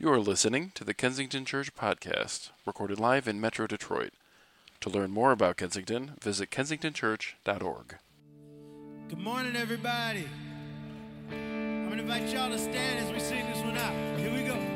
You are listening to the Kensington Church Podcast, recorded live in Metro Detroit. To learn more about Kensington, visit kensingtonchurch.org. Good morning, everybody. I'm going to invite y'all to stand as we sing this one out. Here we go.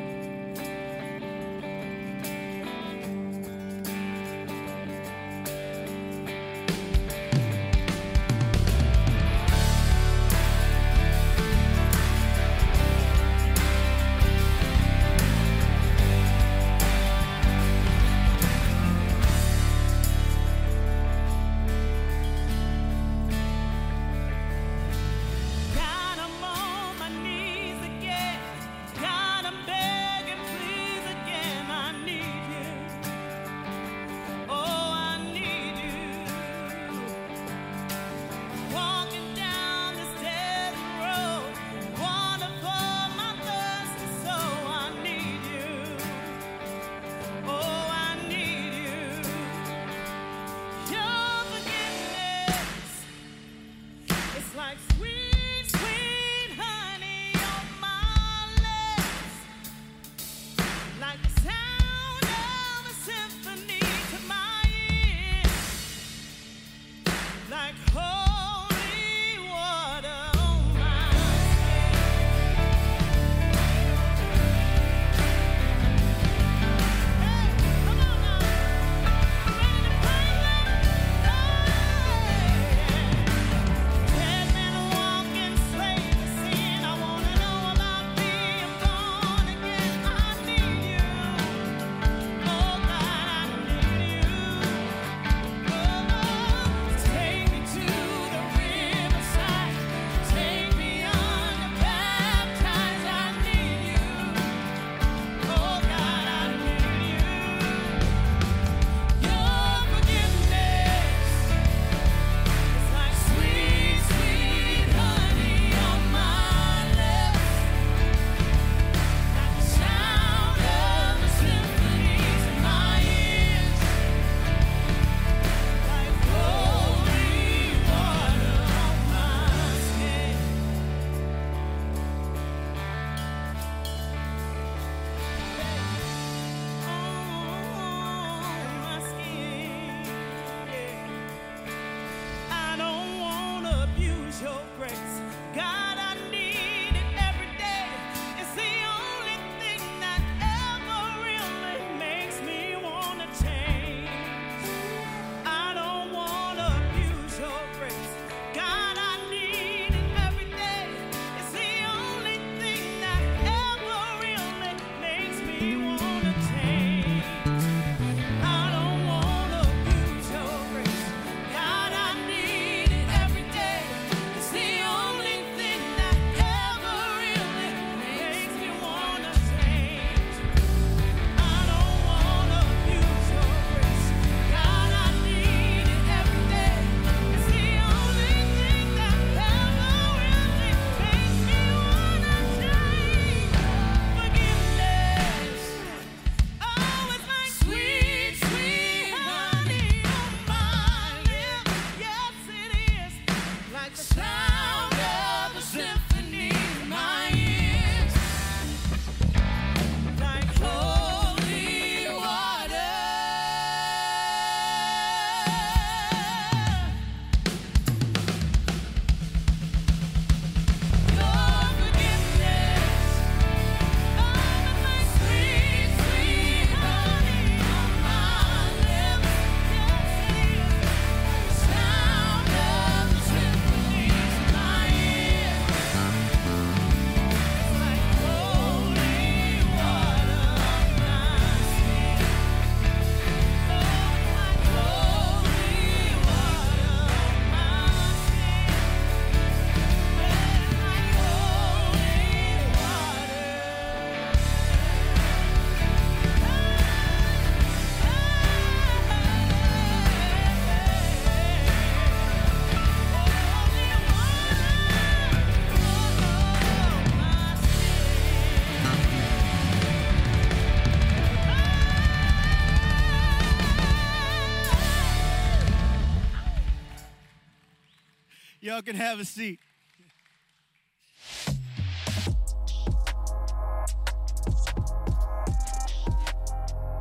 Y'all can have a seat.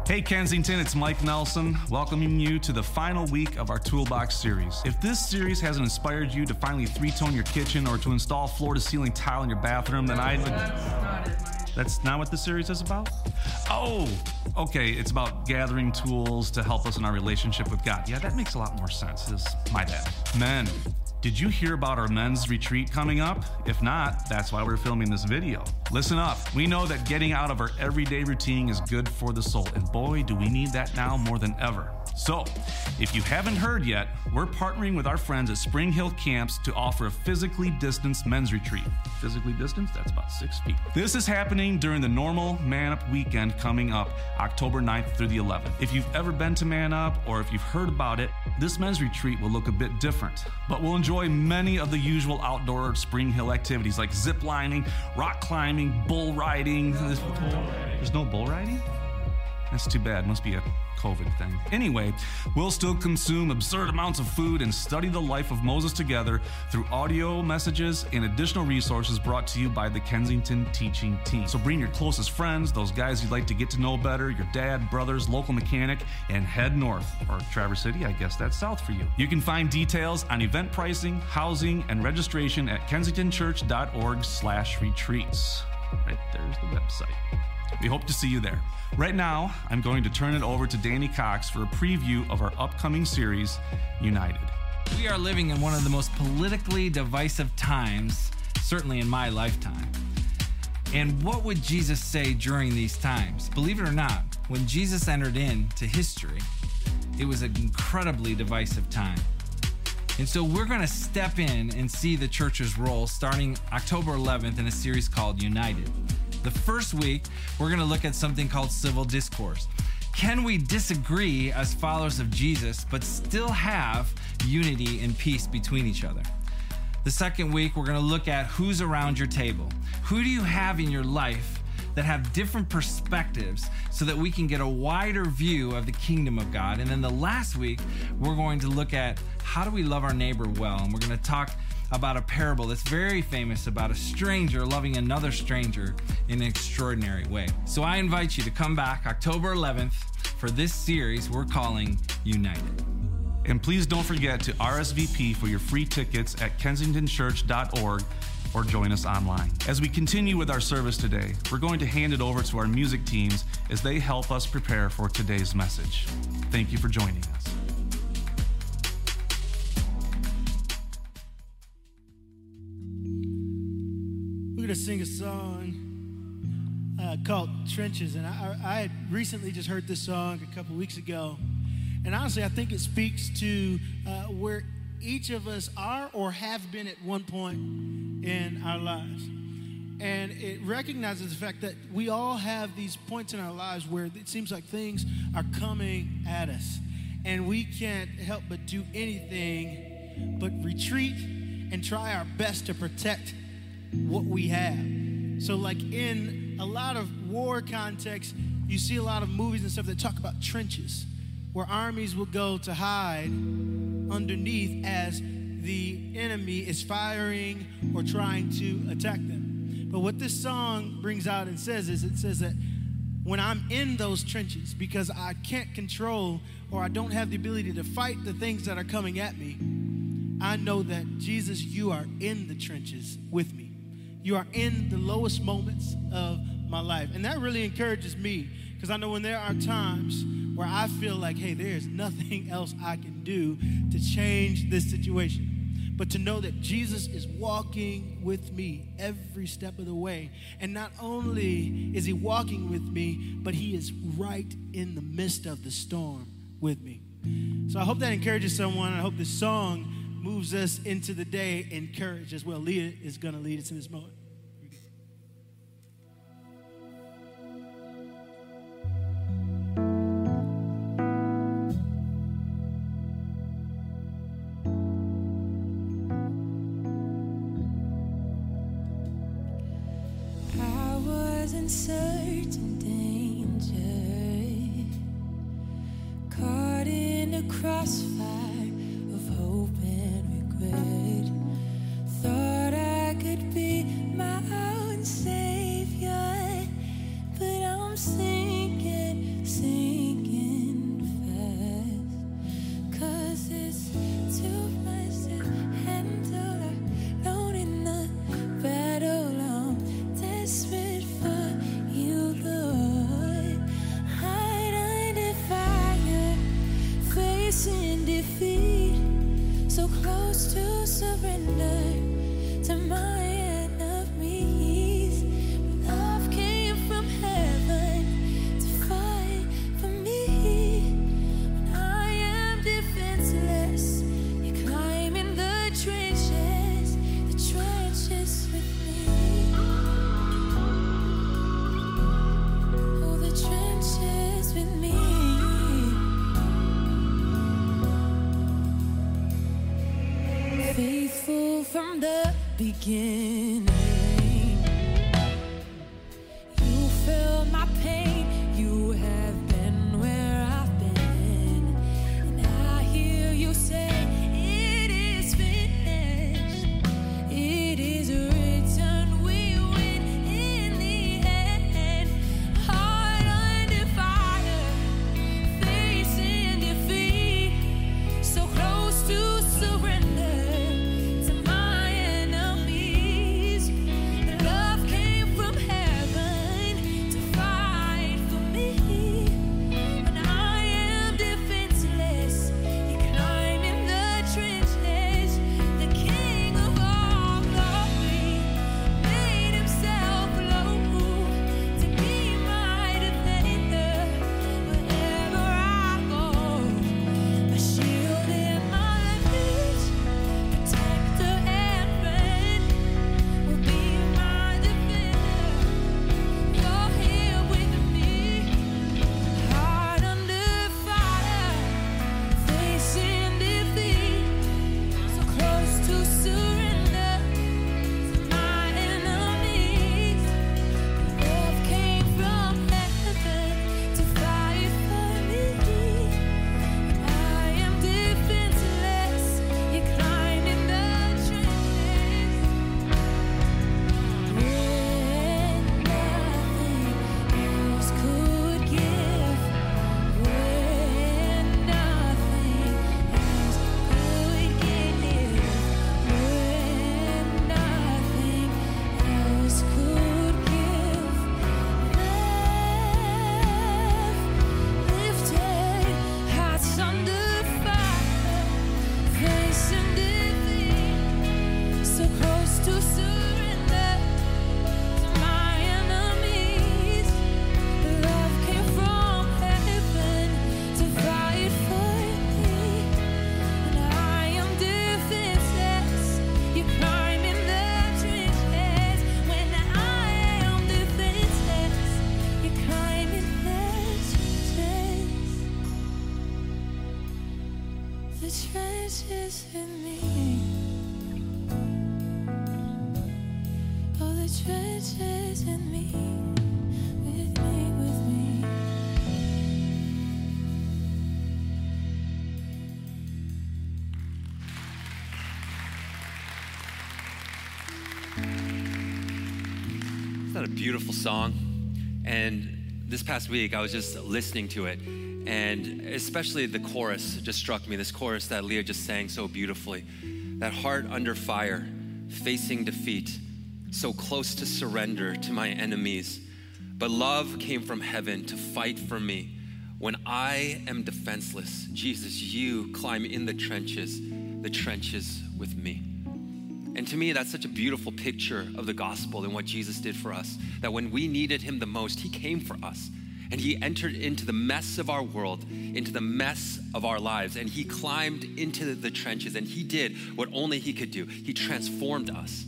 Hey Kensington, it's Mike Nelson, welcoming you to the final week of our Toolbox series. If this series hasn't inspired you to finally three tone your kitchen or to install floor to ceiling tile in your bathroom, then I. That's, that's not what this series is about? Oh, okay, it's about gathering tools to help us in our relationship with God. Yeah, that makes a lot more sense, is my bad. Men, did you hear about our men's retreat coming up? If not, that's why we're filming this video. Listen up. We know that getting out of our everyday routine is good for the soul, and boy, do we need that now more than ever. So, if you haven't heard yet, we're partnering with our friends at Spring Hill Camps to offer a physically distanced men's retreat. Physically distanced? That's about six feet. This is happening during the normal Man Up weekend coming up October 9th through the 11th. If you've ever been to Man Up or if you've heard about it, this men's retreat will look a bit different, but we'll enjoy many of the usual outdoor Spring Hill activities like zip lining, rock climbing, bull riding. There's no bull riding? That's too bad. Must be a COVID thing. Anyway, we'll still consume absurd amounts of food and study the life of Moses together through audio messages and additional resources brought to you by the Kensington Teaching Team. So bring your closest friends, those guys you'd like to get to know better, your dad, brothers, local mechanic, and head north, or Traverse City, I guess that's south for you. You can find details on event pricing, housing, and registration at kensingtonchurch.org slash retreats. Right there's the website. We hope to see you there. Right now, I'm going to turn it over to Danny Cox for a preview of our upcoming series, United. We are living in one of the most politically divisive times, certainly in my lifetime. And what would Jesus say during these times? Believe it or not, when Jesus entered into history, it was an incredibly divisive time. And so we're going to step in and see the church's role starting October 11th in a series called United. The first week, we're going to look at something called civil discourse. Can we disagree as followers of Jesus, but still have unity and peace between each other? The second week, we're going to look at who's around your table. Who do you have in your life that have different perspectives so that we can get a wider view of the kingdom of God? And then the last week, we're going to look at how do we love our neighbor well? And we're going to talk about a parable that's very famous about a stranger loving another stranger in an extraordinary way. So I invite you to come back October 11th for this series we're calling United. And please don't forget to RSVP for your free tickets at kensingtonchurch.org or join us online. As we continue with our service today, we're going to hand it over to our music teams as they help us prepare for today's message. Thank you for joining us. We're going to sing a song uh, called Trenches. And I, I had recently just heard this song a couple weeks ago. And honestly, I think it speaks to uh, where each of us are or have been at one point in our lives. And it recognizes the fact that we all have these points in our lives where it seems like things are coming at us. And we can't help but do anything but retreat and try our best to protect what we have. So, like in a lot of war contexts, you see a lot of movies and stuff that talk about trenches, where armies will go to hide underneath as the enemy is firing or trying to attack them. But what this song brings out and says is it says that when I'm in those trenches, because I can't control or I don't have the ability to fight the things that are coming at me, I know that Jesus, you are in the trenches with me. You are in the lowest moments of my life. And that really encourages me because I know when there are times where I feel like, hey, there's nothing else I can do to change this situation. But to know that Jesus is walking with me every step of the way. And not only is he walking with me, but he is right in the midst of the storm with me. So I hope that encourages someone. I hope this song moves us into the day encouraged as well. Leah is going to lead us in this moment. Beautiful song? And this past week, I was just listening to it, and especially the chorus just struck me. This chorus that Leah just sang so beautifully. That heart under fire, facing defeat, so close to surrender to my enemies. But love came from heaven to fight for me. When I am defenseless, Jesus, you climb in the trenches, the trenches with me. And to me, that's such a beautiful picture of the gospel and what Jesus did for us. That when we needed him the most, he came for us. And he entered into the mess of our world, into the mess of our lives. And he climbed into the trenches and he did what only he could do. He transformed us.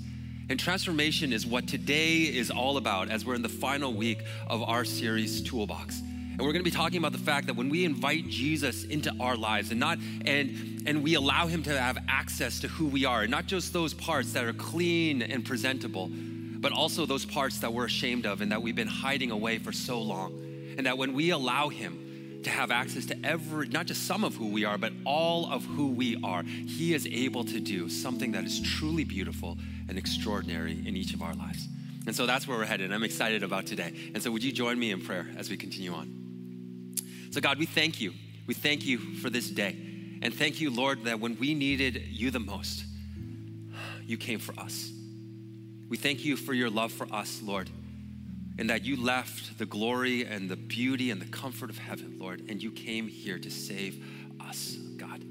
And transformation is what today is all about as we're in the final week of our series, Toolbox. And we're going to be talking about the fact that when we invite Jesus into our lives and not and and we allow him to have access to who we are, and not just those parts that are clean and presentable, but also those parts that we're ashamed of and that we've been hiding away for so long. And that when we allow him to have access to every not just some of who we are, but all of who we are, he is able to do something that is truly beautiful and extraordinary in each of our lives. And so that's where we're headed. I'm excited about today. And so would you join me in prayer as we continue on? So God, we thank you. We thank you for this day. And thank you, Lord, that when we needed you the most, you came for us. We thank you for your love for us, Lord, and that you left the glory and the beauty and the comfort of heaven, Lord, and you came here to save us, God.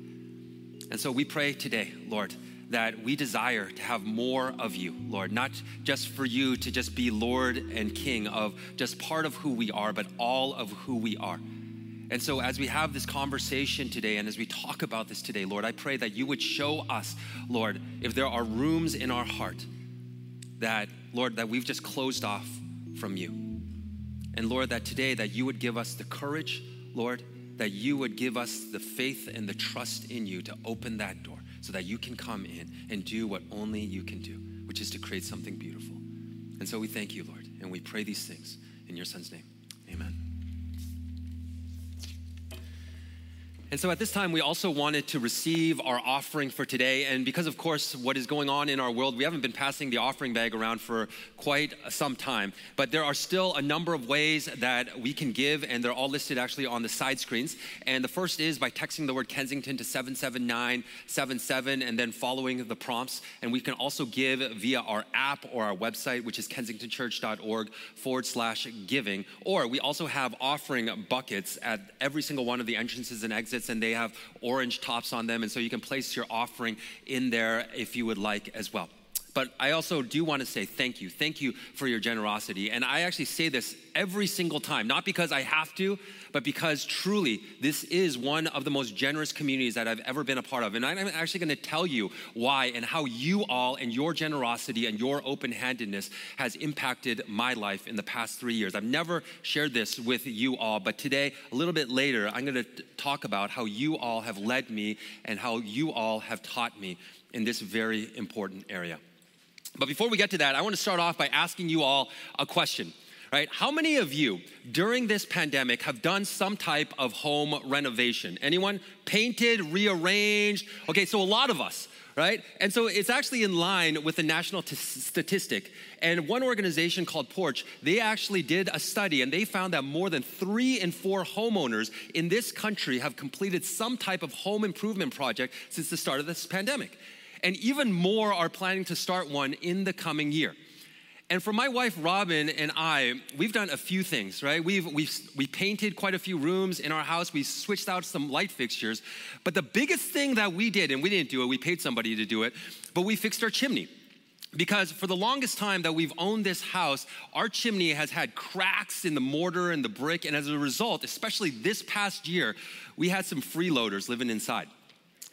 And so we pray today, Lord, that we desire to have more of you, Lord, not just for you to just be Lord and King of just part of who we are, but all of who we are. And so, as we have this conversation today and as we talk about this today, Lord, I pray that you would show us, Lord, if there are rooms in our heart that, Lord, that we've just closed off from you. And Lord, that today that you would give us the courage, Lord, that you would give us the faith and the trust in you to open that door, so that you can come in and do what only you can do, which is to create something beautiful. And so we thank you, Lord, and we pray these things in your Son's name. And so at this time, we also wanted to receive our offering for today. And because, of course, what is going on in our world, we haven't been passing the offering bag around for quite some time. But there are still a number of ways that we can give, and they're all listed actually on the side screens. And the first is by texting the word Kensington to 77977 and then following the prompts. And we can also give via our app or our website, which is kensingtonchurch.org forward slash giving. Or we also have offering buckets at every single one of the entrances and exits and they have orange tops on them. And so you can place your offering in there if you would like as well. But I also do want to say thank you. Thank you for your generosity. And I actually say this every single time, not because I have to, but because truly this is one of the most generous communities that I've ever been a part of. And I'm actually going to tell you why and how you all and your generosity and your open handedness has impacted my life in the past three years. I've never shared this with you all, but today, a little bit later, I'm going to talk about how you all have led me and how you all have taught me in this very important area. But before we get to that, I want to start off by asking you all a question. Right? How many of you during this pandemic have done some type of home renovation? Anyone? Painted, rearranged? Okay, so a lot of us, right? And so it's actually in line with the national t- statistic. And one organization called Porch, they actually did a study and they found that more than three in four homeowners in this country have completed some type of home improvement project since the start of this pandemic and even more are planning to start one in the coming year. And for my wife Robin and I, we've done a few things, right? We've, we've we painted quite a few rooms in our house. We switched out some light fixtures. But the biggest thing that we did, and we didn't do it, we paid somebody to do it, but we fixed our chimney. Because for the longest time that we've owned this house, our chimney has had cracks in the mortar and the brick. And as a result, especially this past year, we had some freeloaders living inside.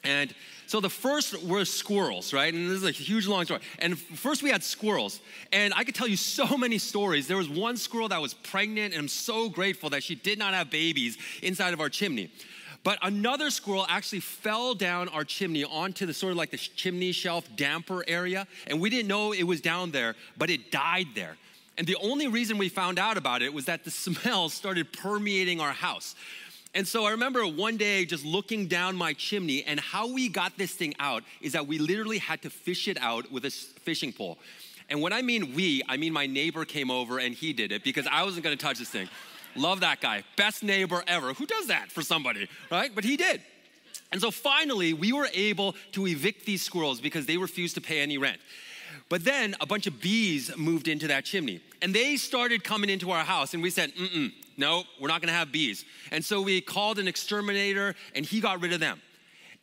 And so the first were squirrels, right? And this is a huge long story. And first we had squirrels. And I could tell you so many stories. There was one squirrel that was pregnant, and I'm so grateful that she did not have babies inside of our chimney. But another squirrel actually fell down our chimney onto the sort of like the chimney shelf damper area. And we didn't know it was down there, but it died there. And the only reason we found out about it was that the smell started permeating our house. And so I remember one day just looking down my chimney, and how we got this thing out is that we literally had to fish it out with a fishing pole. And when I mean we, I mean my neighbor came over and he did it because I wasn't gonna touch this thing. Love that guy. Best neighbor ever. Who does that for somebody, right? But he did. And so finally, we were able to evict these squirrels because they refused to pay any rent. But then a bunch of bees moved into that chimney and they started coming into our house, and we said, mm no, we're not gonna have bees. And so we called an exterminator and he got rid of them.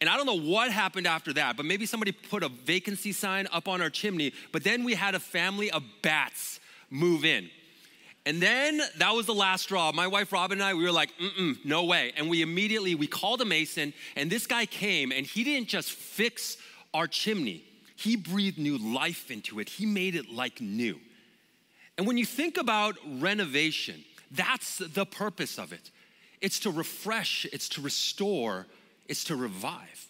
And I don't know what happened after that, but maybe somebody put a vacancy sign up on our chimney, but then we had a family of bats move in. And then that was the last straw. My wife Robin and I, we were like, mm no way. And we immediately, we called a mason, and this guy came, and he didn't just fix our chimney. He breathed new life into it. He made it like new. And when you think about renovation, that's the purpose of it. It's to refresh, it's to restore, it's to revive.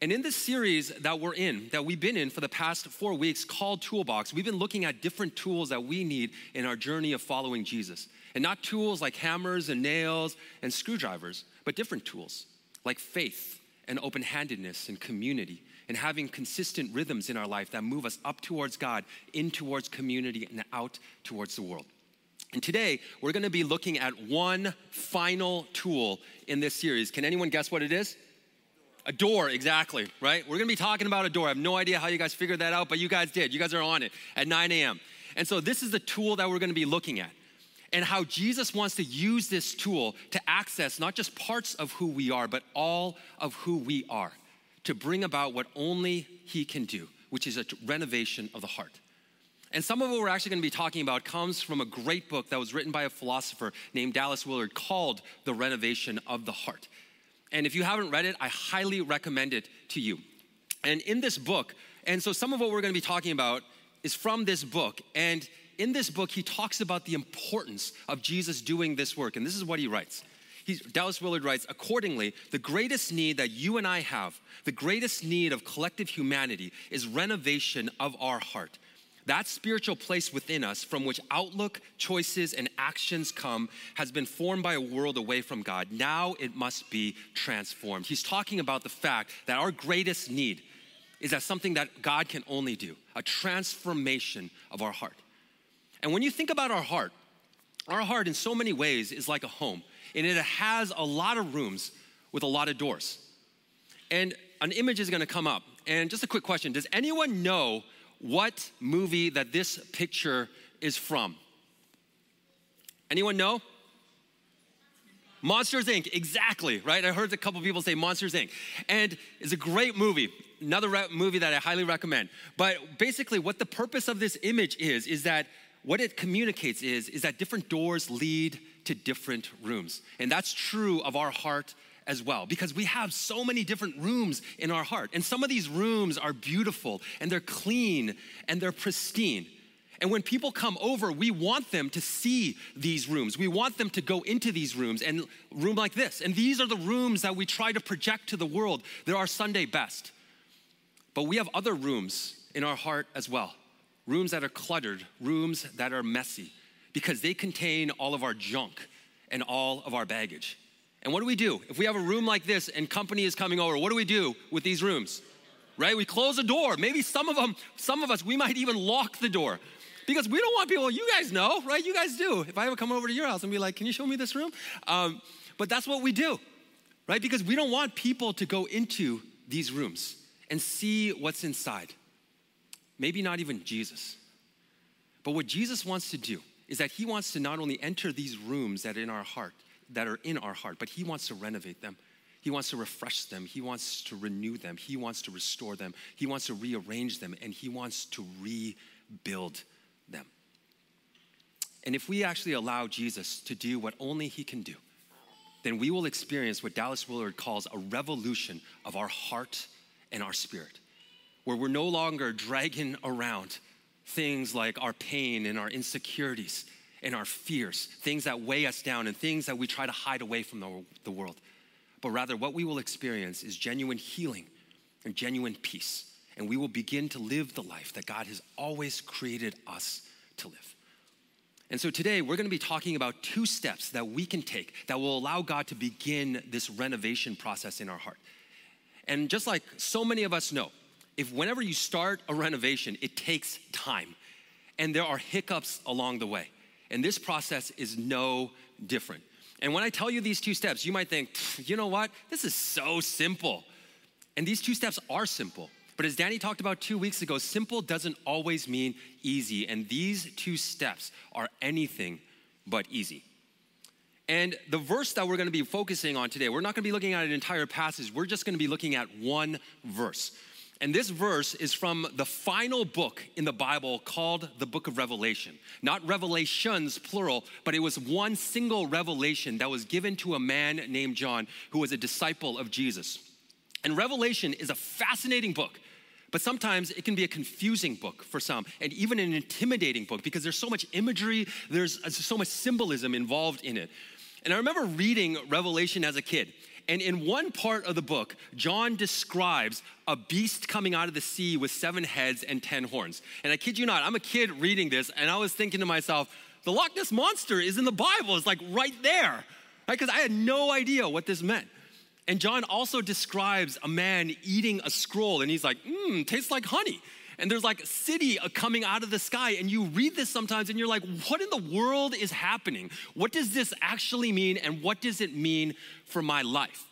And in this series that we're in, that we've been in for the past four weeks called Toolbox, we've been looking at different tools that we need in our journey of following Jesus. And not tools like hammers and nails and screwdrivers, but different tools like faith and open handedness and community and having consistent rhythms in our life that move us up towards God, in towards community, and out towards the world. And today, we're gonna be looking at one final tool in this series. Can anyone guess what it is? A door, exactly, right? We're gonna be talking about a door. I have no idea how you guys figured that out, but you guys did. You guys are on it at 9 a.m. And so, this is the tool that we're gonna be looking at, and how Jesus wants to use this tool to access not just parts of who we are, but all of who we are to bring about what only He can do, which is a renovation of the heart. And some of what we're actually going to be talking about comes from a great book that was written by a philosopher named Dallas Willard called The Renovation of the Heart. And if you haven't read it, I highly recommend it to you. And in this book, and so some of what we're going to be talking about is from this book. And in this book, he talks about the importance of Jesus doing this work. And this is what he writes He's, Dallas Willard writes, accordingly, the greatest need that you and I have, the greatest need of collective humanity, is renovation of our heart. That spiritual place within us from which outlook, choices, and actions come has been formed by a world away from God. Now it must be transformed. He's talking about the fact that our greatest need is that something that God can only do a transformation of our heart. And when you think about our heart, our heart in so many ways is like a home, and it has a lot of rooms with a lot of doors. And an image is gonna come up. And just a quick question Does anyone know what movie that this picture is from? Anyone know? Monsters Inc. Exactly, right? I heard a couple people say Monsters Inc. And it's a great movie. Another re- movie that I highly recommend. But basically, what the purpose of this image is, is that what it communicates is, is that different doors lead to different rooms. And that's true of our heart as well because we have so many different rooms in our heart. And some of these rooms are beautiful and they're clean and they're pristine. And when people come over, we want them to see these rooms. We want them to go into these rooms and room like this. And these are the rooms that we try to project to the world. They're our Sunday best. But we have other rooms in our heart as well. Rooms that are cluttered, rooms that are messy because they contain all of our junk and all of our baggage. And what do we do? If we have a room like this and company is coming over, what do we do with these rooms? Right? We close the door. Maybe some of them, some of us, we might even lock the door because we don't want people, you guys know, right? You guys do. If I ever come over to your house and be like, can you show me this room? Um, but that's what we do, right? Because we don't want people to go into these rooms and see what's inside. Maybe not even Jesus. But what Jesus wants to do is that he wants to not only enter these rooms that are in our heart, that are in our heart, but he wants to renovate them. He wants to refresh them. He wants to renew them. He wants to restore them. He wants to rearrange them and he wants to rebuild them. And if we actually allow Jesus to do what only he can do, then we will experience what Dallas Willard calls a revolution of our heart and our spirit, where we're no longer dragging around things like our pain and our insecurities and our fears, things that weigh us down and things that we try to hide away from the, the world. But rather, what we will experience is genuine healing and genuine peace. And we will begin to live the life that God has always created us to live. And so today we're going to be talking about two steps that we can take that will allow God to begin this renovation process in our heart. And just like so many of us know, if whenever you start a renovation, it takes time and there are hiccups along the way. And this process is no different. And when I tell you these two steps, you might think, you know what? This is so simple. And these two steps are simple. But as Danny talked about two weeks ago, simple doesn't always mean easy. And these two steps are anything but easy. And the verse that we're going to be focusing on today, we're not going to be looking at an entire passage, we're just going to be looking at one verse. And this verse is from the final book in the Bible called the book of Revelation. Not revelations, plural, but it was one single revelation that was given to a man named John who was a disciple of Jesus. And Revelation is a fascinating book, but sometimes it can be a confusing book for some, and even an intimidating book because there's so much imagery, there's so much symbolism involved in it. And I remember reading Revelation as a kid. And in one part of the book, John describes a beast coming out of the sea with seven heads and ten horns. And I kid you not, I'm a kid reading this, and I was thinking to myself, the Loch Ness Monster is in the Bible, it's like right there, right? Because I had no idea what this meant. And John also describes a man eating a scroll, and he's like, mmm, tastes like honey. And there's like a city coming out of the sky, and you read this sometimes, and you're like, what in the world is happening? What does this actually mean, and what does it mean for my life?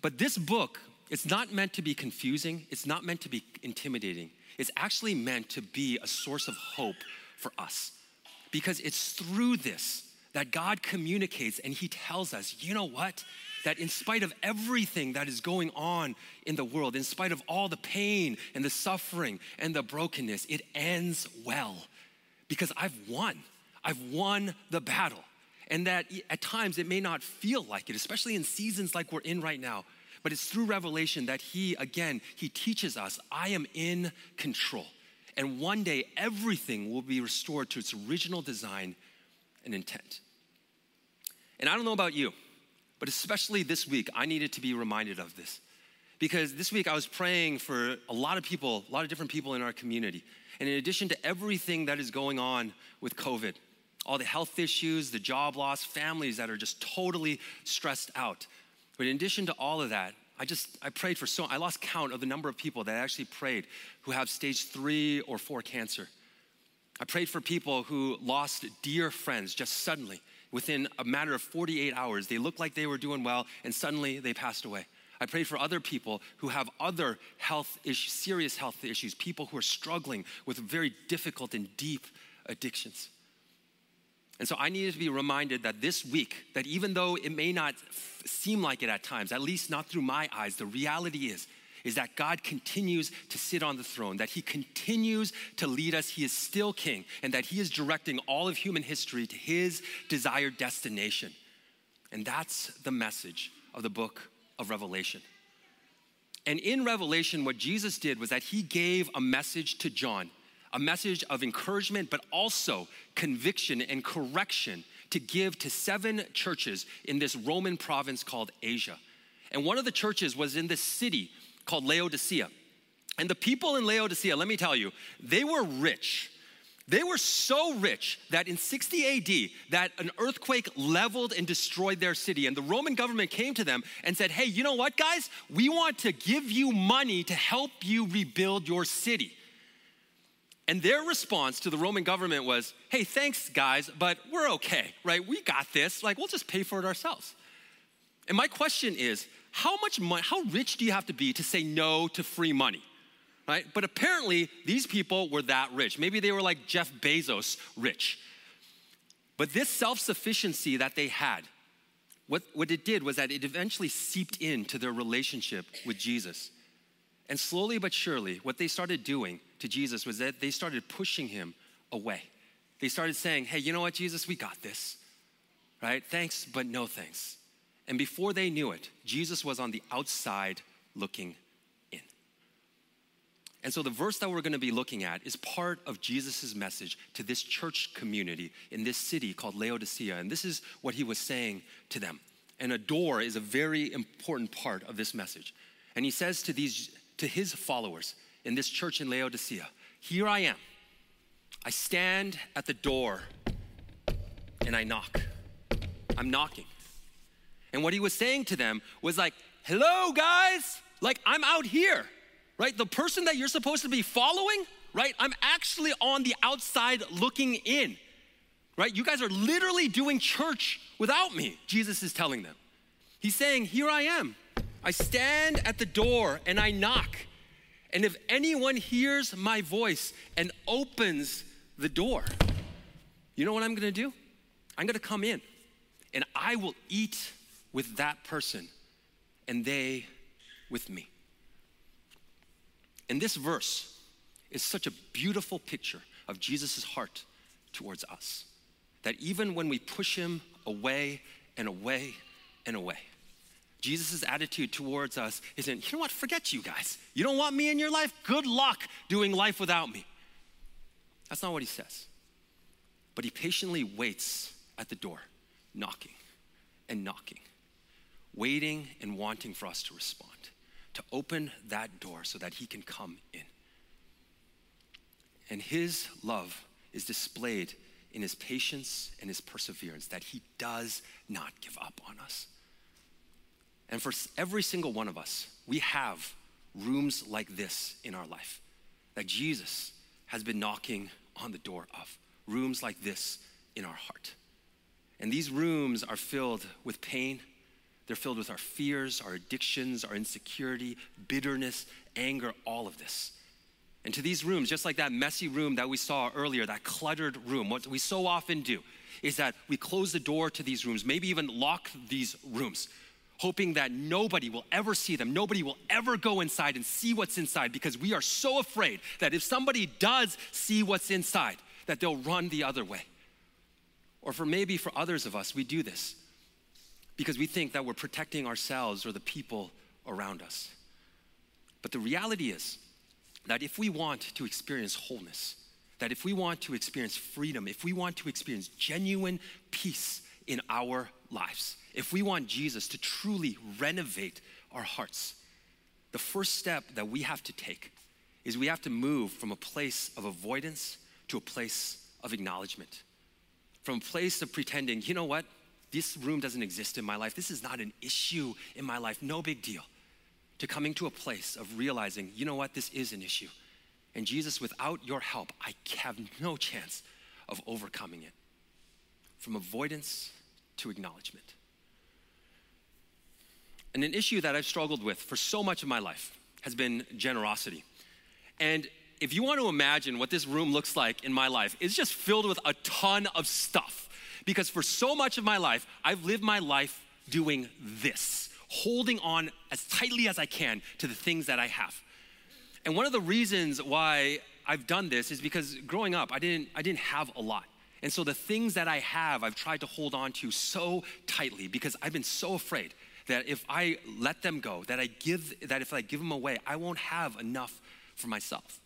But this book, it's not meant to be confusing, it's not meant to be intimidating. It's actually meant to be a source of hope for us. Because it's through this that God communicates and He tells us, you know what? That in spite of everything that is going on in the world, in spite of all the pain and the suffering and the brokenness, it ends well because I've won. I've won the battle. And that at times it may not feel like it, especially in seasons like we're in right now. But it's through revelation that he, again, he teaches us I am in control. And one day everything will be restored to its original design and intent. And I don't know about you, but especially this week, I needed to be reminded of this. Because this week I was praying for a lot of people, a lot of different people in our community. And in addition to everything that is going on with COVID, all the health issues, the job loss, families that are just totally stressed out. But in addition to all of that, I just I prayed for so I lost count of the number of people that actually prayed who have stage 3 or 4 cancer. I prayed for people who lost dear friends just suddenly within a matter of 48 hours. They looked like they were doing well and suddenly they passed away. I prayed for other people who have other health issues, serious health issues, people who are struggling with very difficult and deep addictions. And so I needed to be reminded that this week, that even though it may not f- seem like it at times, at least not through my eyes, the reality is, is that God continues to sit on the throne, that He continues to lead us. He is still King, and that He is directing all of human history to His desired destination. And that's the message of the book of Revelation. And in Revelation, what Jesus did was that He gave a message to John a message of encouragement, but also conviction and correction to give to seven churches in this Roman province called Asia. And one of the churches was in this city called Laodicea. And the people in Laodicea, let me tell you, they were rich. They were so rich that in 60 AD that an earthquake leveled and destroyed their city and the Roman government came to them and said, "Hey, you know what guys? We want to give you money to help you rebuild your city." And their response to the Roman government was, hey, thanks, guys, but we're okay, right? We got this. Like, we'll just pay for it ourselves. And my question is, how much money, how rich do you have to be to say no to free money? Right? But apparently, these people were that rich. Maybe they were like Jeff Bezos rich. But this self sufficiency that they had, what, what it did was that it eventually seeped into their relationship with Jesus. And slowly but surely, what they started doing to Jesus was that they started pushing him away. They started saying, Hey, you know what, Jesus, we got this, right? Thanks, but no thanks. And before they knew it, Jesus was on the outside looking in. And so the verse that we're going to be looking at is part of Jesus' message to this church community in this city called Laodicea. And this is what he was saying to them. And a door is a very important part of this message. And he says to these to his followers in this church in Laodicea, Here I am. I stand at the door and I knock. I'm knocking. And what he was saying to them was like, Hello, guys. Like, I'm out here, right? The person that you're supposed to be following, right? I'm actually on the outside looking in, right? You guys are literally doing church without me, Jesus is telling them. He's saying, Here I am. I stand at the door and I knock. And if anyone hears my voice and opens the door, you know what I'm gonna do? I'm gonna come in and I will eat with that person and they with me. And this verse is such a beautiful picture of Jesus' heart towards us. That even when we push him away and away and away, Jesus' attitude towards us isn't, you know what, forget you guys. You don't want me in your life? Good luck doing life without me. That's not what he says. But he patiently waits at the door, knocking and knocking, waiting and wanting for us to respond, to open that door so that he can come in. And his love is displayed in his patience and his perseverance, that he does not give up on us. And for every single one of us, we have rooms like this in our life that Jesus has been knocking on the door of. Rooms like this in our heart. And these rooms are filled with pain. They're filled with our fears, our addictions, our insecurity, bitterness, anger, all of this. And to these rooms, just like that messy room that we saw earlier, that cluttered room, what we so often do is that we close the door to these rooms, maybe even lock these rooms hoping that nobody will ever see them. Nobody will ever go inside and see what's inside because we are so afraid that if somebody does see what's inside, that they'll run the other way. Or for maybe for others of us, we do this because we think that we're protecting ourselves or the people around us. But the reality is that if we want to experience wholeness, that if we want to experience freedom, if we want to experience genuine peace in our lives, if we want Jesus to truly renovate our hearts, the first step that we have to take is we have to move from a place of avoidance to a place of acknowledgement. From a place of pretending, you know what? This room doesn't exist in my life. This is not an issue in my life. No big deal. To coming to a place of realizing, you know what? This is an issue. And Jesus, without your help, I have no chance of overcoming it. From avoidance to acknowledgement. And an issue that I've struggled with for so much of my life has been generosity. And if you want to imagine what this room looks like in my life, it's just filled with a ton of stuff. Because for so much of my life, I've lived my life doing this, holding on as tightly as I can to the things that I have. And one of the reasons why I've done this is because growing up, I didn't, I didn't have a lot. And so the things that I have, I've tried to hold on to so tightly because I've been so afraid that if I let them go, that I give that if I give them away, I won't have enough for myself.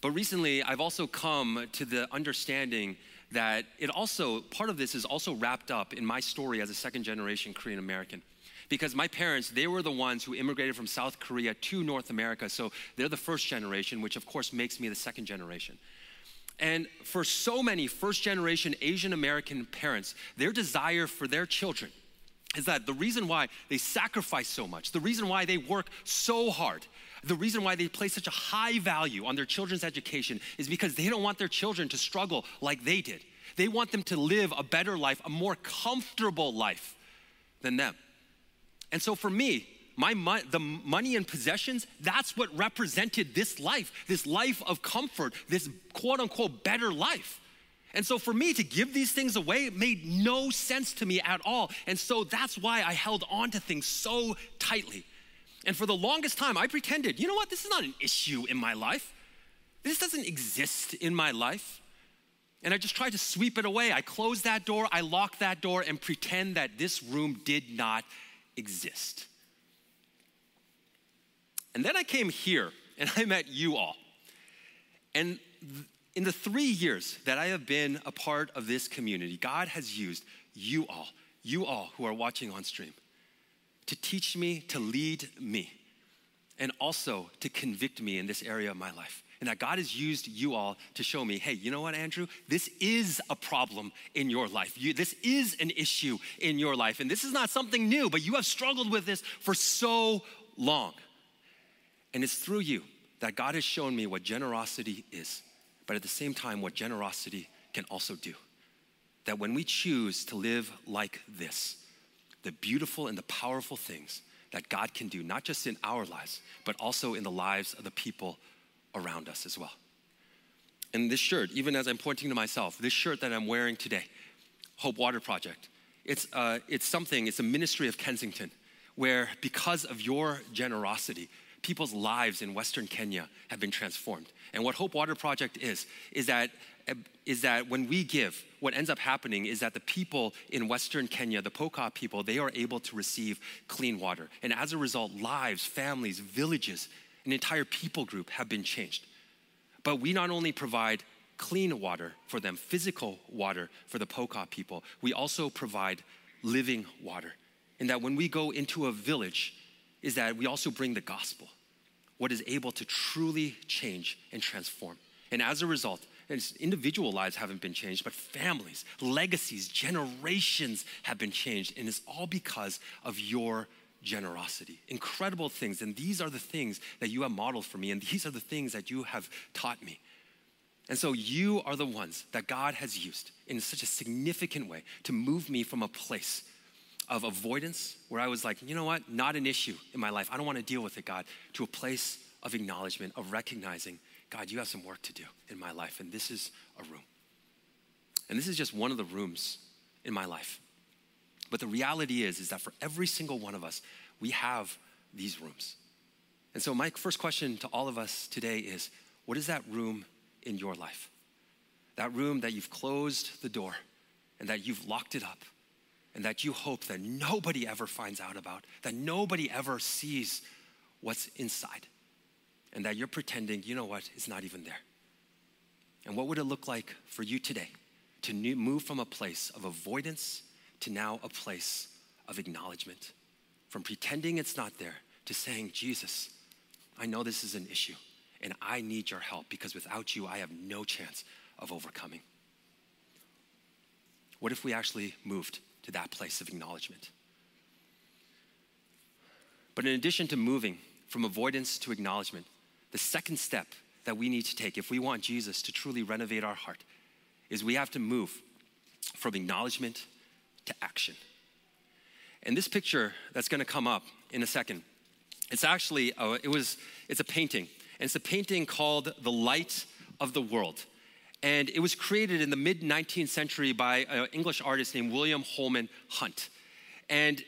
But recently, I've also come to the understanding that it also, part of this is also wrapped up in my story as a second generation Korean American. Because my parents, they were the ones who immigrated from South Korea to North America. So they're the first generation, which of course makes me the second generation. And for so many first generation Asian American parents, their desire for their children is that the reason why they sacrifice so much, the reason why they work so hard, the reason why they place such a high value on their children's education is because they don't want their children to struggle like they did. They want them to live a better life, a more comfortable life than them. And so for me, my mo- the money and possessions, that's what represented this life, this life of comfort, this quote unquote better life. And so for me to give these things away made no sense to me at all. And so that's why I held on to things so tightly. And for the longest time, I pretended, you know what, this is not an issue in my life. This doesn't exist in my life. And I just tried to sweep it away. I closed that door, I locked that door, and pretend that this room did not exist. And then I came here and I met you all. And in the three years that I have been a part of this community, God has used you all, you all who are watching on stream, to teach me, to lead me, and also to convict me in this area of my life. And that God has used you all to show me, hey, you know what, Andrew? This is a problem in your life. You, this is an issue in your life. And this is not something new, but you have struggled with this for so long. And it's through you that God has shown me what generosity is, but at the same time, what generosity can also do. That when we choose to live like this, the beautiful and the powerful things that God can do, not just in our lives, but also in the lives of the people around us as well. And this shirt, even as I'm pointing to myself, this shirt that I'm wearing today, Hope Water Project, it's, uh, it's something, it's a ministry of Kensington, where because of your generosity, people's lives in Western Kenya have been transformed. And what Hope Water Project is, is that, is that when we give, what ends up happening is that the people in Western Kenya, the Pokot people, they are able to receive clean water. And as a result, lives, families, villages, an entire people group have been changed. But we not only provide clean water for them, physical water for the Pokot people, we also provide living water. And that when we go into a village, is that we also bring the gospel, what is able to truly change and transform. And as a result, individual lives haven't been changed, but families, legacies, generations have been changed. And it's all because of your generosity. Incredible things. And these are the things that you have modeled for me, and these are the things that you have taught me. And so you are the ones that God has used in such a significant way to move me from a place of avoidance where I was like, you know what, not an issue in my life. I don't want to deal with it, God, to a place of acknowledgement, of recognizing, God, you have some work to do in my life, and this is a room. And this is just one of the rooms in my life. But the reality is, is that for every single one of us, we have these rooms. And so my first question to all of us today is, what is that room in your life? That room that you've closed the door and that you've locked it up and that you hope that nobody ever finds out about, that nobody ever sees what's inside, and that you're pretending, you know what, it's not even there. And what would it look like for you today to move from a place of avoidance to now a place of acknowledgement. From pretending it's not there to saying, Jesus, I know this is an issue and I need your help because without you, I have no chance of overcoming. What if we actually moved to that place of acknowledgement? But in addition to moving from avoidance to acknowledgement, the second step that we need to take if we want Jesus to truly renovate our heart is we have to move from acknowledgement to action. And this picture that's going to come up in a second, it's actually uh, it was it's a painting, and it's a painting called "The Light of the World." And it was created in the mid 19th century by an English artist named William Holman Hunt. And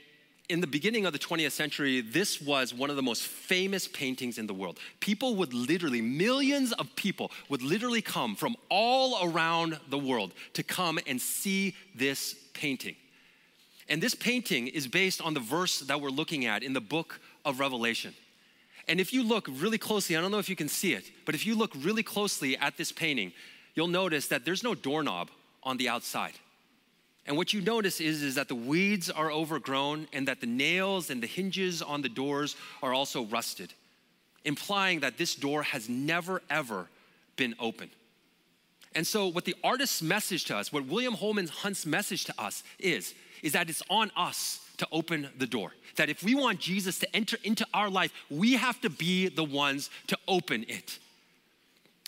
in the beginning of the 20th century, this was one of the most famous paintings in the world. People would literally, millions of people would literally come from all around the world to come and see this painting. And this painting is based on the verse that we're looking at in the book of Revelation. And if you look really closely, I don't know if you can see it, but if you look really closely at this painting, you'll notice that there's no doorknob on the outside. And what you notice is, is that the weeds are overgrown and that the nails and the hinges on the doors are also rusted, implying that this door has never, ever been open. And so, what the artist's message to us, what William Holman Hunt's message to us is, is that it's on us to open the door. That if we want Jesus to enter into our life, we have to be the ones to open it.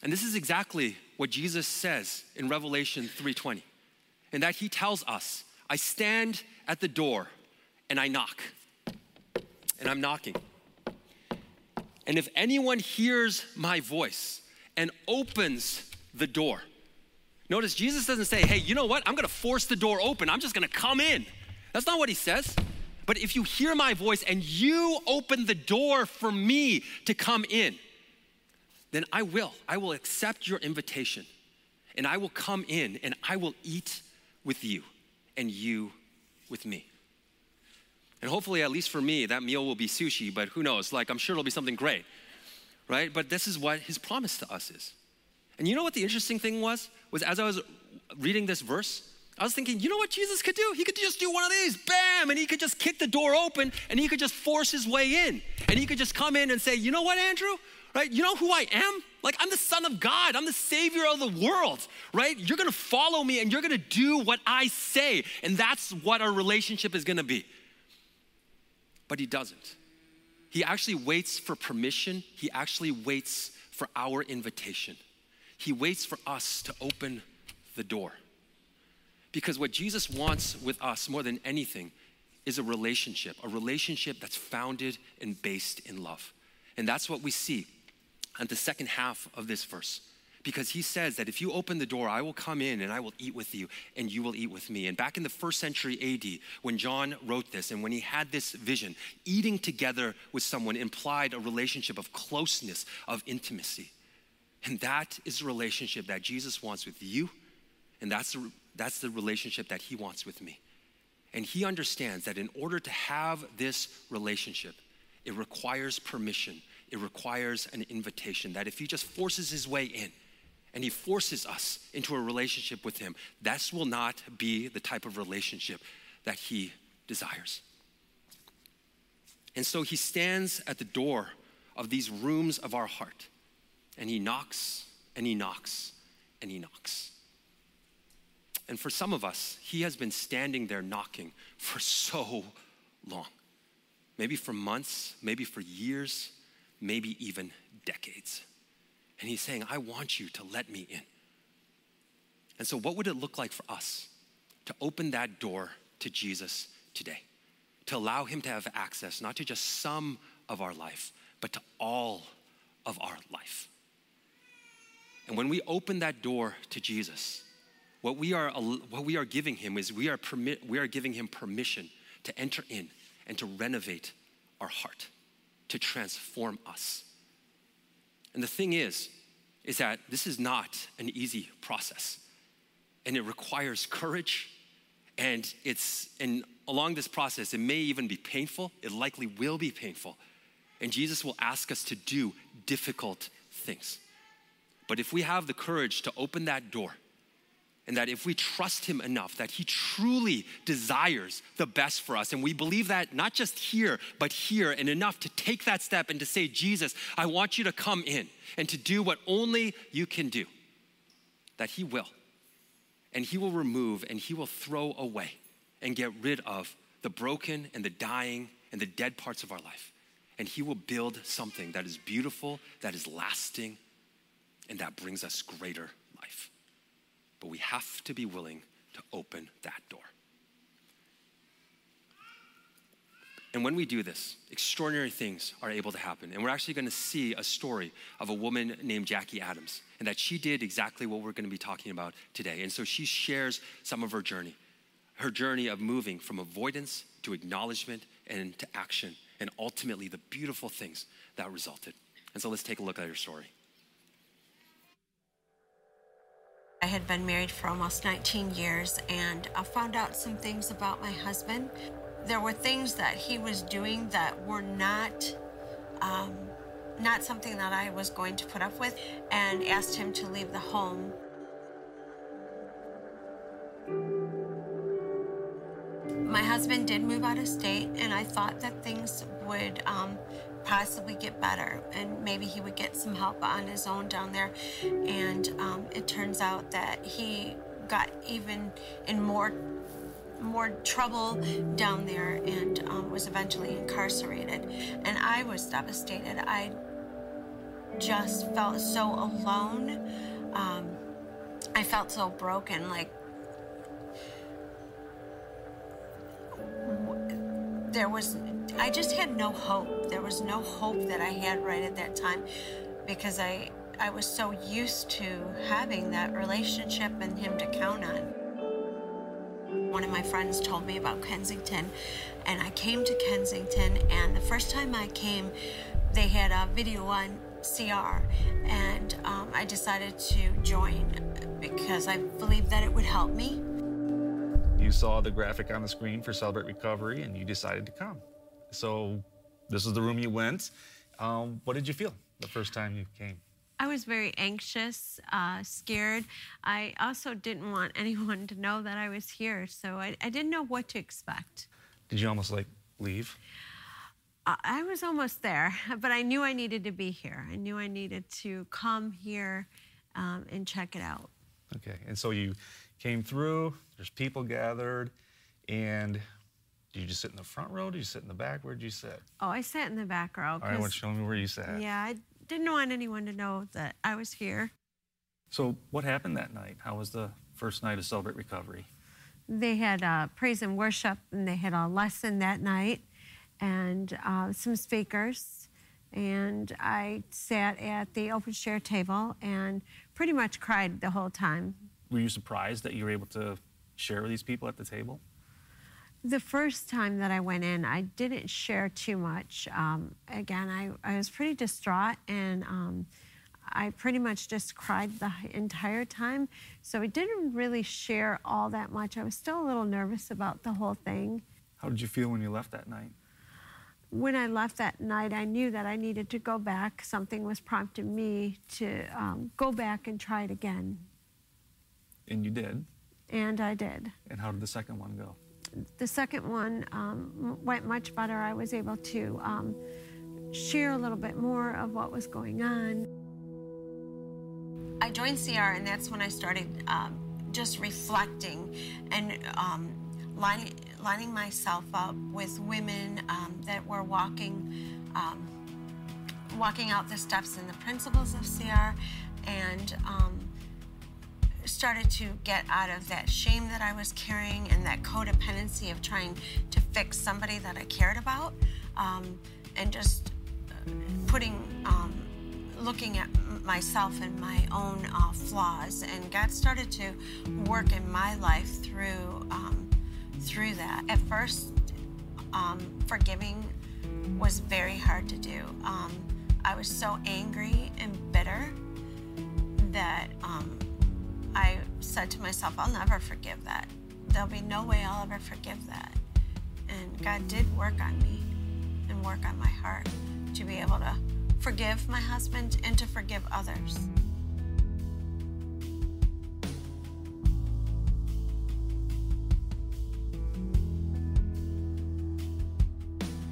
And this is exactly what Jesus says in Revelation 3:20 and that he tells us, I stand at the door and I knock. And I'm knocking. And if anyone hears my voice and opens the door, notice Jesus doesn't say, hey, you know what? I'm gonna force the door open. I'm just gonna come in. That's not what he says. But if you hear my voice and you open the door for me to come in, then I will. I will accept your invitation and I will come in and I will eat with you and you with me. And hopefully, at least for me, that meal will be sushi, but who knows? Like, I'm sure it'll be something great, right? But this is what his promise to us is. And you know what the interesting thing was? Was as I was reading this verse, I was thinking, you know what Jesus could do? He could just do one of these, bam, and he could just kick the door open and he could just force his way in. And he could just come in and say, you know what, Andrew? Right? You know who I am? Like, I'm the Son of God. I'm the Savior of the world, right? You're gonna follow me and you're gonna do what I say. And that's what our relationship is gonna be. But He doesn't. He actually waits for permission, He actually waits for our invitation. He waits for us to open the door. Because what Jesus wants with us more than anything is a relationship, a relationship that's founded and based in love. And that's what we see at the second half of this verse. Because he says that if you open the door, I will come in and I will eat with you and you will eat with me. And back in the first century AD, when John wrote this and when he had this vision, eating together with someone implied a relationship of closeness, of intimacy. And that is the relationship that Jesus wants with you, and that's the, that's the relationship that he wants with me. And he understands that in order to have this relationship, it requires permission it requires an invitation that if he just forces his way in and he forces us into a relationship with him, that will not be the type of relationship that he desires. And so he stands at the door of these rooms of our heart and he knocks and he knocks and he knocks. And for some of us, he has been standing there knocking for so long. Maybe for months, maybe for years, maybe even decades. And he's saying, I want you to let me in. And so, what would it look like for us to open that door to Jesus today? To allow him to have access, not to just some of our life, but to all of our life. And when we open that door to Jesus, what we are, what we are giving him is we are, permit, we are giving him permission to enter in and to renovate our heart to transform us. And the thing is, is that this is not an easy process. And it requires courage. And it's and along this process, it may even be painful. It likely will be painful. And Jesus will ask us to do difficult things. But if we have the courage to open that door And that if we trust Him enough, that He truly desires the best for us. And we believe that not just here, but here, and enough to take that step and to say, Jesus, I want you to come in and to do what only you can do. That He will. And He will remove and He will throw away and get rid of the broken and the dying and the dead parts of our life. And He will build something that is beautiful, that is lasting, and that brings us greater life. But we have to be willing to open that door. And when we do this, extraordinary things are able to happen. And we're actually going to see a story of a woman named Jackie Adams, and that she did exactly what we're going to be talking about today. And so she shares some of her journey, her journey of moving from avoidance to acknowledgement and to action, and ultimately the beautiful things that resulted. And so let's take a look at her story. I had been married for almost 19 years and I found out some things about my husband. There were things that he was doing that were not um, not something that I was going to put up with and asked him to leave the home. My husband did move out of state and I thought that things would um, possibly get better and maybe he would get some help on his own down there. And um, it turns out that he got even in more more trouble down there and um, was eventually incarcerated. And I was devastated. I just felt so alone. Um, I felt so broken. Like there was, I just had no hope. There was no hope that I had right at that time because I, I was so used to having that relationship and him to count on. One of my friends told me about Kensington, and I came to Kensington. And the first time I came, they had a video on CR, and um, I decided to join because I believed that it would help me. You saw the graphic on the screen for Celebrate Recovery and you decided to come. So, this is the room you went. Um, what did you feel the first time you came? I was very anxious, uh, scared. I also didn't want anyone to know that I was here, so I, I didn't know what to expect. Did you almost like leave? I- I was almost there, but I knew I needed to be here. I knew I needed to come here um, and check it out. Okay, and so you came through, there's people gathered, and did you just sit in the front row? Did you sit in the back? Where did you sit? Oh, I sat in the back row. All right, well, show me where you sat. yeah, I didn't want anyone to know that I was here. So, what happened that night? How was the first night of Celebrate Recovery? They had uh, praise and worship, and they had a lesson that night, and uh, some speakers. And I sat at the open share table and pretty much cried the whole time. Were you surprised that you were able to share with these people at the table? The first time that I went in, I didn't share too much. Um, again, I, I was pretty distraught and um, I pretty much just cried the entire time. So I didn't really share all that much. I was still a little nervous about the whole thing. How did you feel when you left that night? When I left that night, I knew that I needed to go back. Something was prompting me to um, go back and try it again. And you did. And I did. And how did the second one go? The second one um, went much better. I was able to um, share a little bit more of what was going on. I joined CR, and that's when I started um, just reflecting and um, lining, lining myself up with women um, that were walking, um, walking out the steps and the principles of CR, and started to get out of that shame that I was carrying and that codependency of trying to fix somebody that I cared about, um, and just uh, putting, um, looking at myself and my own uh, flaws. And God started to work in my life through um, through that. At first, um, forgiving was very hard to do. Um, I was so angry and bitter that um, I said to myself, I'll never forgive that. There'll be no way I'll ever forgive that. And God did work on me and work on my heart to be able to forgive my husband and to forgive others.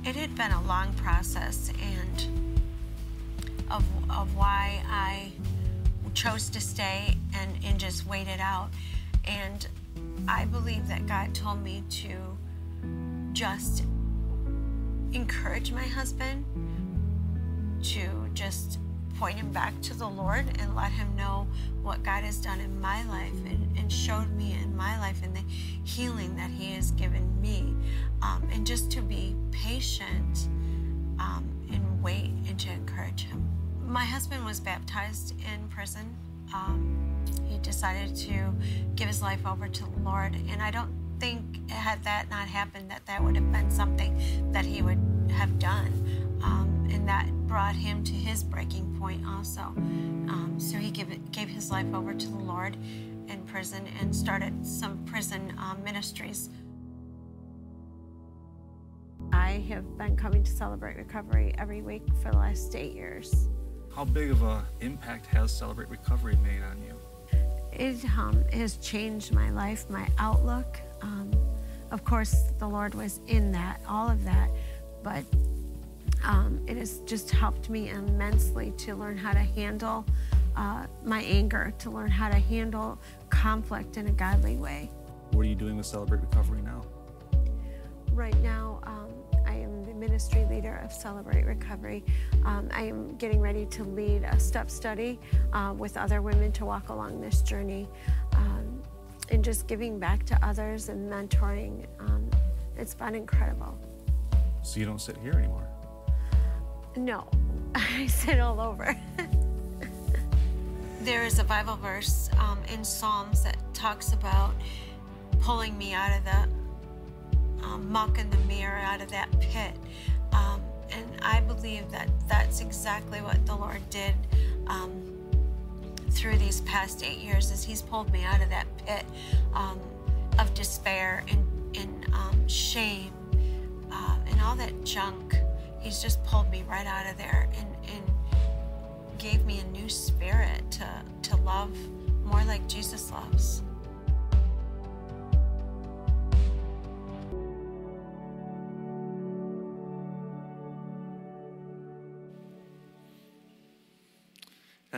It had been a long process and of, of why I chose to stay and, and just wait it out. And I believe that God told me to just encourage my husband, to just point him back to the Lord and let him know what God has done in my life and, and showed me in my life and the healing that He has given me. Um, and just to be patient um, and wait and to encourage him. My husband was baptized in prison. Um, he decided to give his life over to the Lord, and I don't think had that not happened that that would have been something that he would have done um, and that brought him to his breaking point also. Um, so he gave, gave his life over to the lord in prison and started some prison um, ministries. I have been coming to celebrate recovery every week for the last eight years How big of an impact has Celebrate Recovery made on you? it um, has changed my life, my outlook. Um, of course, the Lord was in that, all of that, but um, it has just helped me immensely to learn how to handle uh, my anger, to learn how to handle conflict in a godly way. What are you doing with Celebrate Recovery now? Right now, um, I am ministry leader of Celebrate Recovery. Um, I am getting ready to lead a step study uh, with other women to walk along this journey um, and just giving back to others and mentoring. Um, it's been incredible. So you don't sit here anymore. No, I sit all over. there is a Bible verse um, in Psalms that talks about pulling me out of the um, muck and the mirror, out of that pit. Um, and I believe that that's exactly what the Lord did um, through these past eight years, is He's pulled me out of that pit um, of despair and, and um, shame uh, and all that junk. He's just pulled me right out of there and, and gave me a new spirit to, to love more like Jesus loves.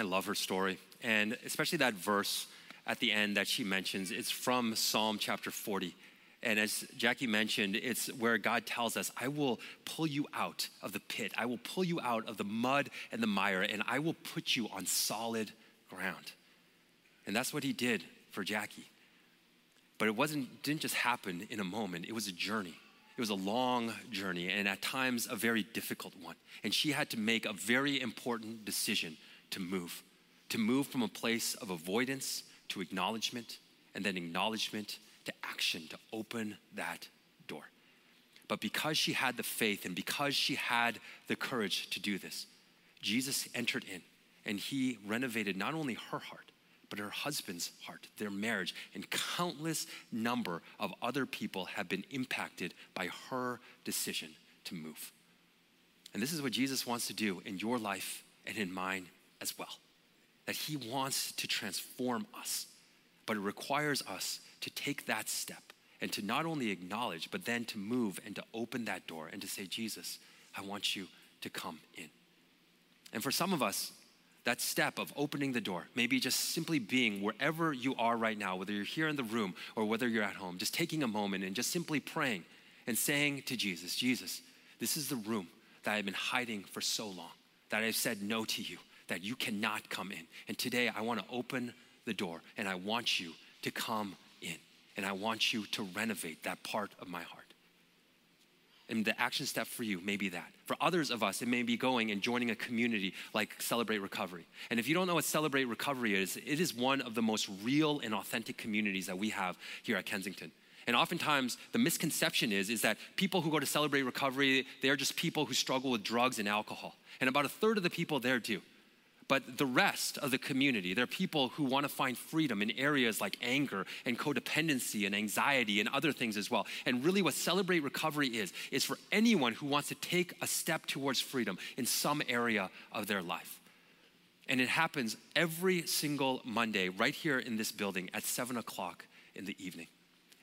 I love her story. And especially that verse at the end that she mentions, it's from Psalm chapter 40. And as Jackie mentioned, it's where God tells us, I will pull you out of the pit. I will pull you out of the mud and the mire, and I will put you on solid ground. And that's what he did for Jackie. But it wasn't didn't just happen in a moment. It was a journey. It was a long journey and at times a very difficult one. And she had to make a very important decision to move. To move from a place of avoidance to acknowledgement and then acknowledgement to action to open that door. But because she had the faith and because she had the courage to do this, Jesus entered in and he renovated not only her heart, but her husband's heart, their marriage, and countless number of other people have been impacted by her decision to move. And this is what Jesus wants to do in your life and in mine as well. That he wants to transform us, but it requires us to take that step and to not only acknowledge, but then to move and to open that door and to say, Jesus, I want you to come in. And for some of us, that step of opening the door, maybe just simply being wherever you are right now, whether you're here in the room or whether you're at home, just taking a moment and just simply praying and saying to Jesus, Jesus, this is the room that I've been hiding for so long, that I've said no to you, that you cannot come in. And today I want to open the door and I want you to come in. And I want you to renovate that part of my heart. And the action step for you may be that. For others of us, it may be going and joining a community like Celebrate Recovery. And if you don't know what Celebrate Recovery is, it is one of the most real and authentic communities that we have here at Kensington. And oftentimes, the misconception is, is that people who go to Celebrate Recovery, they're just people who struggle with drugs and alcohol. And about a third of the people there do. But the rest of the community, they're people who want to find freedom in areas like anger and codependency and anxiety and other things as well. And really, what Celebrate Recovery is, is for anyone who wants to take a step towards freedom in some area of their life. And it happens every single Monday right here in this building at 7 o'clock in the evening.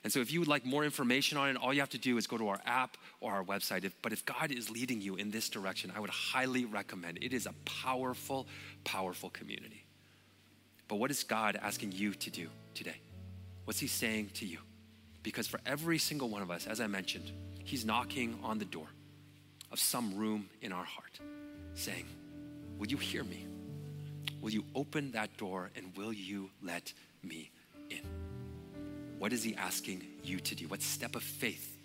And so if you would like more information on it, all you have to do is go to our app or our website. If, but if God is leading you in this direction, I would highly recommend it. It is a powerful, powerful community. But what is God asking you to do today? What's He saying to you? Because for every single one of us, as I mentioned, He's knocking on the door of some room in our heart, saying, Will you hear me? Will you open that door and will you let me in? What is He asking you to do? What step of faith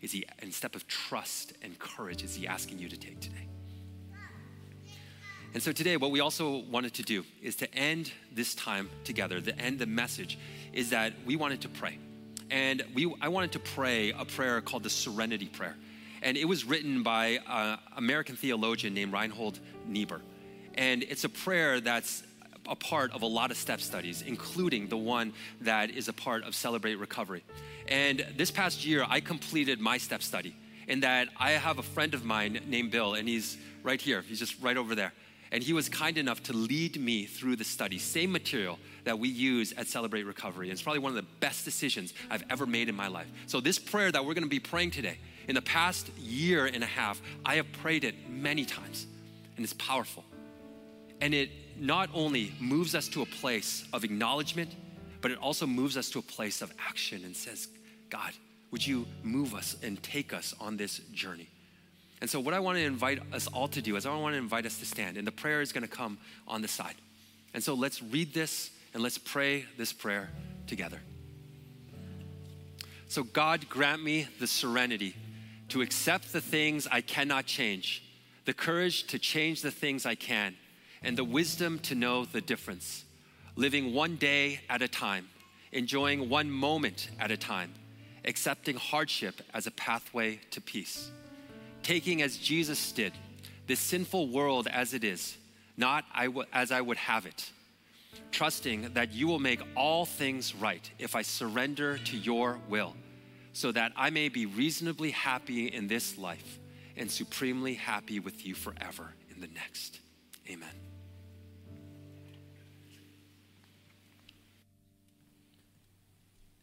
is He, and step of trust and courage is He asking you to take today? And so today, what we also wanted to do is to end this time together, the end the message is that we wanted to pray. And we, I wanted to pray a prayer called the Serenity Prayer. And it was written by an American theologian named Reinhold Niebuhr. And it's a prayer that's a part of a lot of step studies, including the one that is a part of Celebrate Recovery. And this past year, I completed my step study in that I have a friend of mine named Bill, and he's right here, he's just right over there. And he was kind enough to lead me through the study, same material that we use at Celebrate Recovery. And it's probably one of the best decisions I've ever made in my life. So, this prayer that we're gonna be praying today, in the past year and a half, I have prayed it many times, and it's powerful. And it not only moves us to a place of acknowledgement, but it also moves us to a place of action and says, God, would you move us and take us on this journey? And so, what I want to invite us all to do is I want to invite us to stand, and the prayer is going to come on the side. And so, let's read this and let's pray this prayer together. So, God, grant me the serenity to accept the things I cannot change, the courage to change the things I can, and the wisdom to know the difference. Living one day at a time, enjoying one moment at a time, accepting hardship as a pathway to peace taking as Jesus did this sinful world as it is, not as I would have it, trusting that you will make all things right if I surrender to your will, so that I may be reasonably happy in this life and supremely happy with you forever in the next. Amen.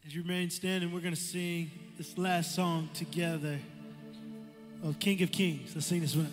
As you remain standing, we're going to sing this last song together of King of Kings. Let's sing this one.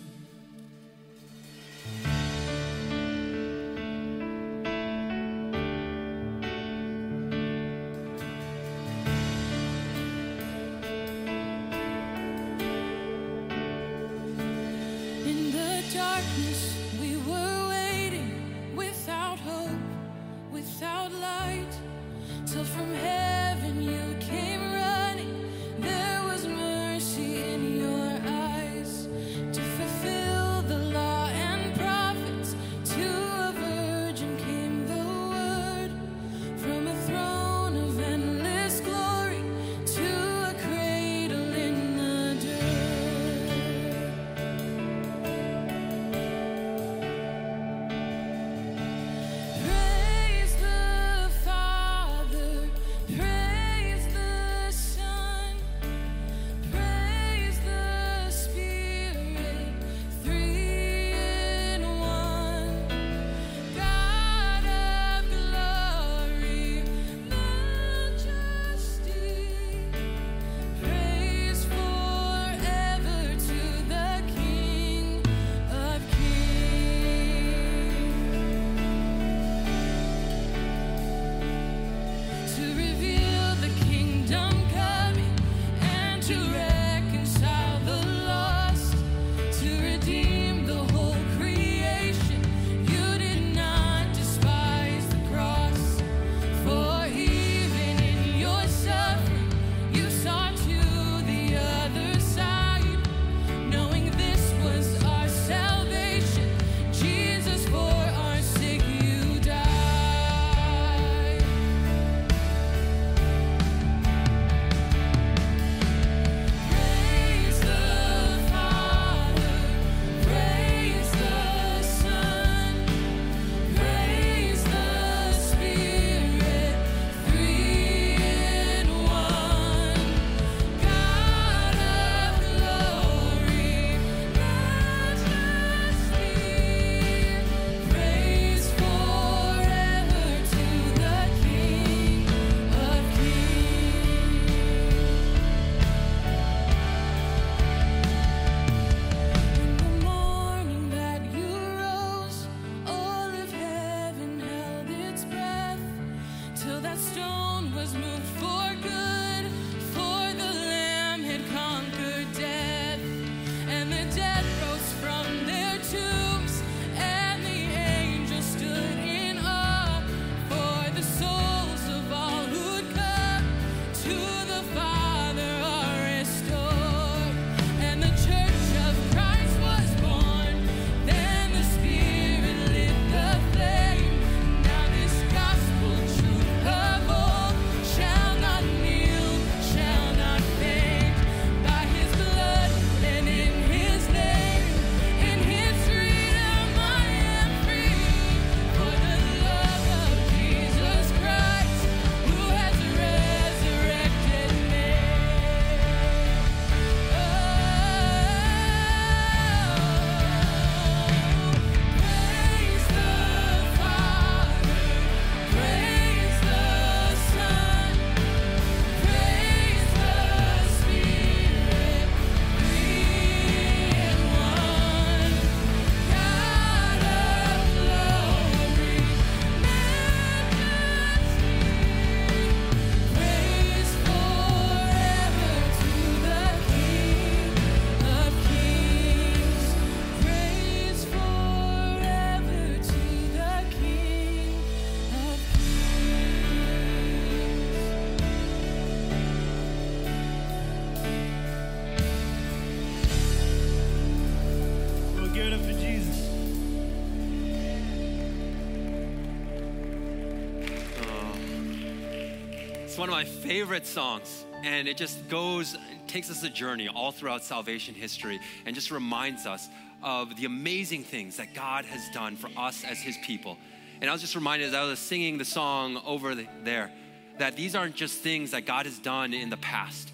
It's one of my favorite songs, and it just goes, takes us a journey all throughout salvation history and just reminds us of the amazing things that God has done for us as His people. And I was just reminded as I was singing the song over the, there that these aren't just things that God has done in the past.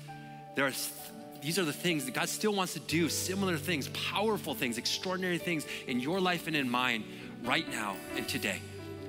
There are, these are the things that God still wants to do similar things, powerful things, extraordinary things in your life and in mine right now and today.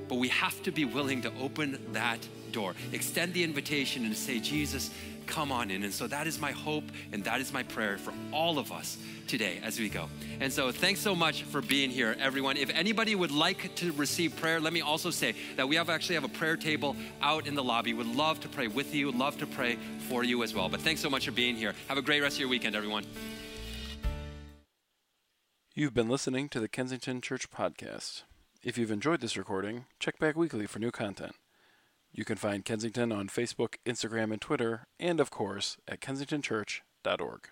But we have to be willing to open that door, extend the invitation, and say, Jesus, come on in. And so that is my hope and that is my prayer for all of us today as we go. And so thanks so much for being here, everyone. If anybody would like to receive prayer, let me also say that we have actually have a prayer table out in the lobby. Would love to pray with you, love to pray for you as well. But thanks so much for being here. Have a great rest of your weekend, everyone. You've been listening to the Kensington Church Podcast. If you've enjoyed this recording, check back weekly for new content. You can find Kensington on Facebook, Instagram, and Twitter, and of course at kensingtonchurch.org.